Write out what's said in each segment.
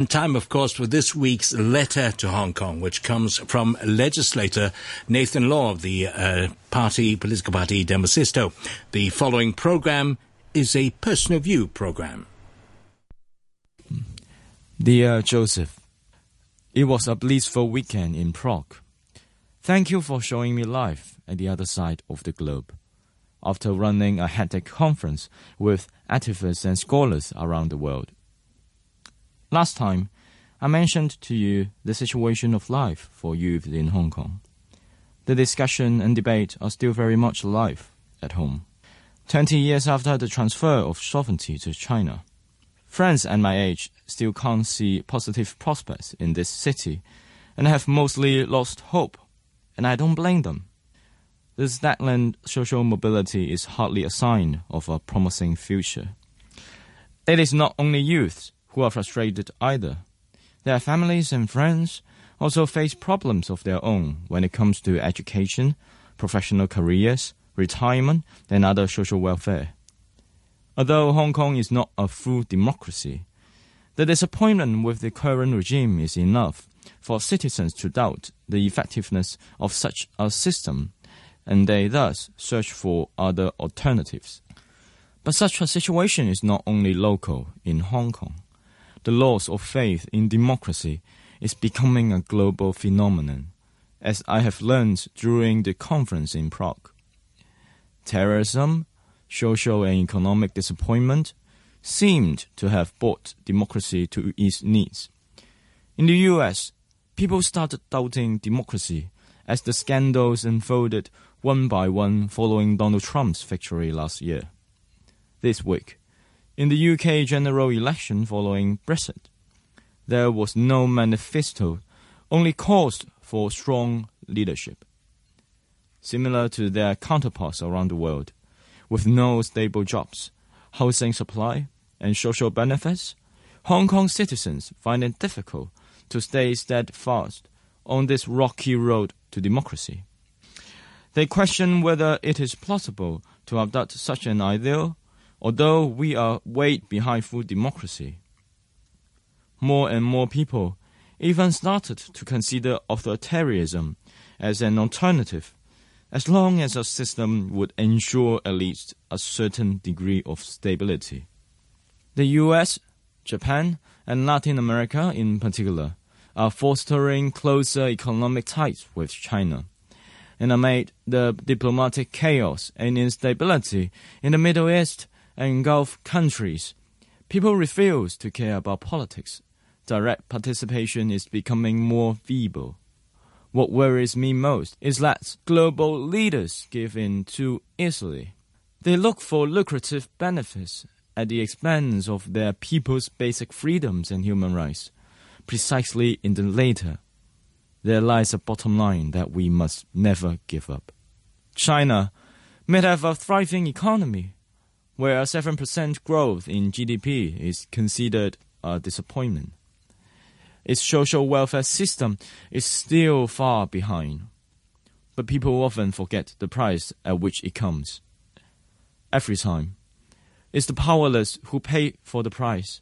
In time, of course, for this week's letter to Hong Kong, which comes from legislator Nathan Law of the uh, party, political party Demosisto. The following program is a personal view program. Dear Josef, it was a blissful weekend in Prague. Thank you for showing me life at the other side of the globe. After running a hectic conference with activists and scholars around the world, Last time, I mentioned to you the situation of life for youth in Hong Kong. The discussion and debate are still very much alive at home. Twenty years after the transfer of sovereignty to China, friends at my age still can't see positive prospects in this city and have mostly lost hope, and I don't blame them. The stagnant social mobility is hardly a sign of a promising future. It is not only youths who are frustrated either. Their families and friends also face problems of their own when it comes to education, professional careers, retirement, and other social welfare. Although Hong Kong is not a full democracy, the disappointment with the current regime is enough for citizens to doubt the effectiveness of such a system, and they thus search for other alternatives. But such a situation is not only local in Hong Kong the loss of faith in democracy is becoming a global phenomenon, as I have learned during the conference in Prague. Terrorism, social and economic disappointment seemed to have brought democracy to its knees. In the US, people started doubting democracy as the scandals unfolded one by one following Donald Trump's victory last year. This week, in the UK general election following Brexit, there was no manifesto, only calls for strong leadership. Similar to their counterparts around the world, with no stable jobs, housing supply, and social benefits, Hong Kong citizens find it difficult to stay steadfast on this rocky road to democracy. They question whether it is plausible to adopt such an ideal although we are way behind full democracy. More and more people even started to consider authoritarianism as an alternative, as long as a system would ensure at least a certain degree of stability. The US, Japan, and Latin America in particular are fostering closer economic ties with China. And amid the diplomatic chaos and instability in the Middle East, and Gulf countries, people refuse to care about politics. Direct participation is becoming more feeble. What worries me most is that global leaders give in too easily. They look for lucrative benefits at the expense of their people's basic freedoms and human rights. Precisely in the latter, there lies a bottom line that we must never give up. China may have a thriving economy, where a 7% growth in GDP is considered a disappointment. Its social welfare system is still far behind, but people often forget the price at which it comes. Every time, it's the powerless who pay for the price.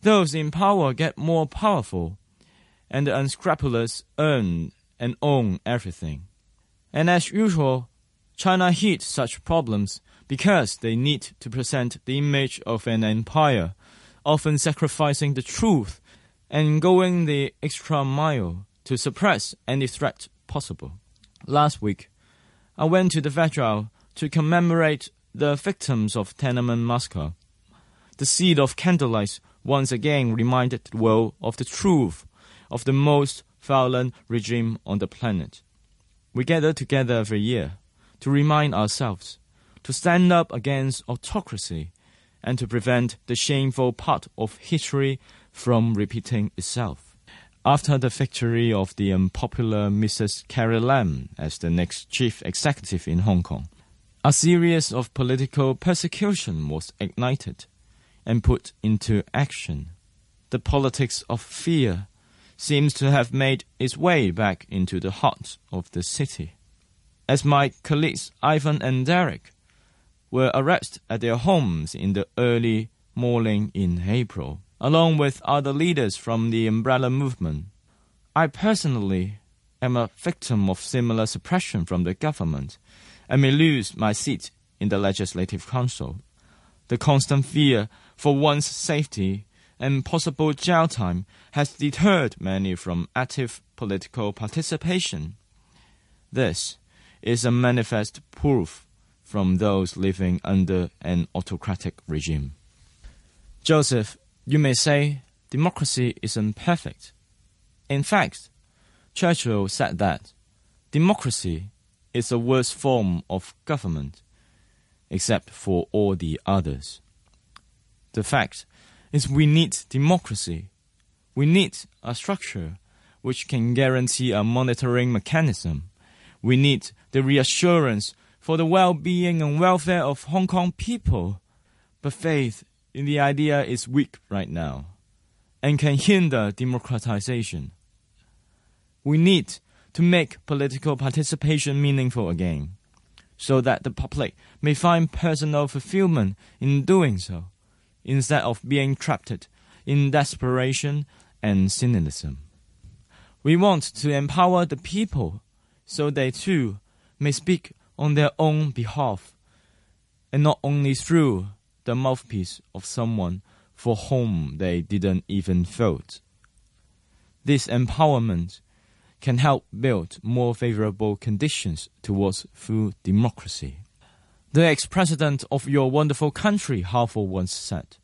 Those in power get more powerful, and the unscrupulous earn and own everything. And as usual, China hit such problems because they need to present the image of an empire, often sacrificing the truth and going the extra mile to suppress any threat possible. Last week, I went to the Cathedral to commemorate the victims of Tiananmen massacre. The seed of candlelight once again reminded the world of the truth of the most violent regime on the planet. We gather together every year to remind ourselves to stand up against autocracy and to prevent the shameful part of history from repeating itself. After the victory of the unpopular Mrs. Carrie Lam as the next chief executive in Hong Kong, a series of political persecution was ignited and put into action. The politics of fear seems to have made its way back into the heart of the city. As my colleagues Ivan and Derek were arrested at their homes in the early morning in April. along with other leaders from the umbrella movement. I personally am a victim of similar suppression from the government and may lose my seat in the Legislative Council. The constant fear for one's safety and possible jail time has deterred many from active political participation. This is a manifest proof from those living under an autocratic regime. Josef, you may say democracy is imperfect. In fact, Churchill said that democracy is the worst form of government, except for all the others. The fact is, we need democracy. We need a structure which can guarantee a monitoring mechanism. We need the reassurance for the well being and welfare of Hong Kong people. But faith in the idea is weak right now and can hinder democratization. We need to make political participation meaningful again, so that the public may find personal fulfillment in doing so, instead of being trapped in desperation and cynicism. We want to empower the people so they too may speak on their own behalf, and not only through the mouthpiece of someone for whom they didn't even vote. This empowerment can help build more favorable conditions towards full democracy. The ex-president of your wonderful country, Havel, once said,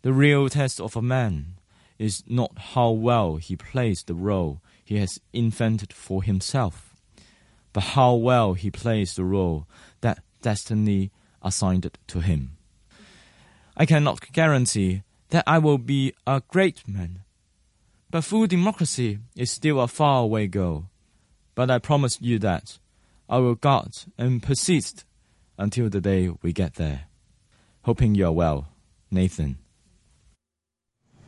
The real test of a man is not how well he plays the role he has invented for himself, but how well he plays the role that destiny assigned to him. I cannot guarantee that I will be a great man but full democracy is still a far way go. But I promise you that I will guard and persist until the day we get there. Hoping you are well, Nathan.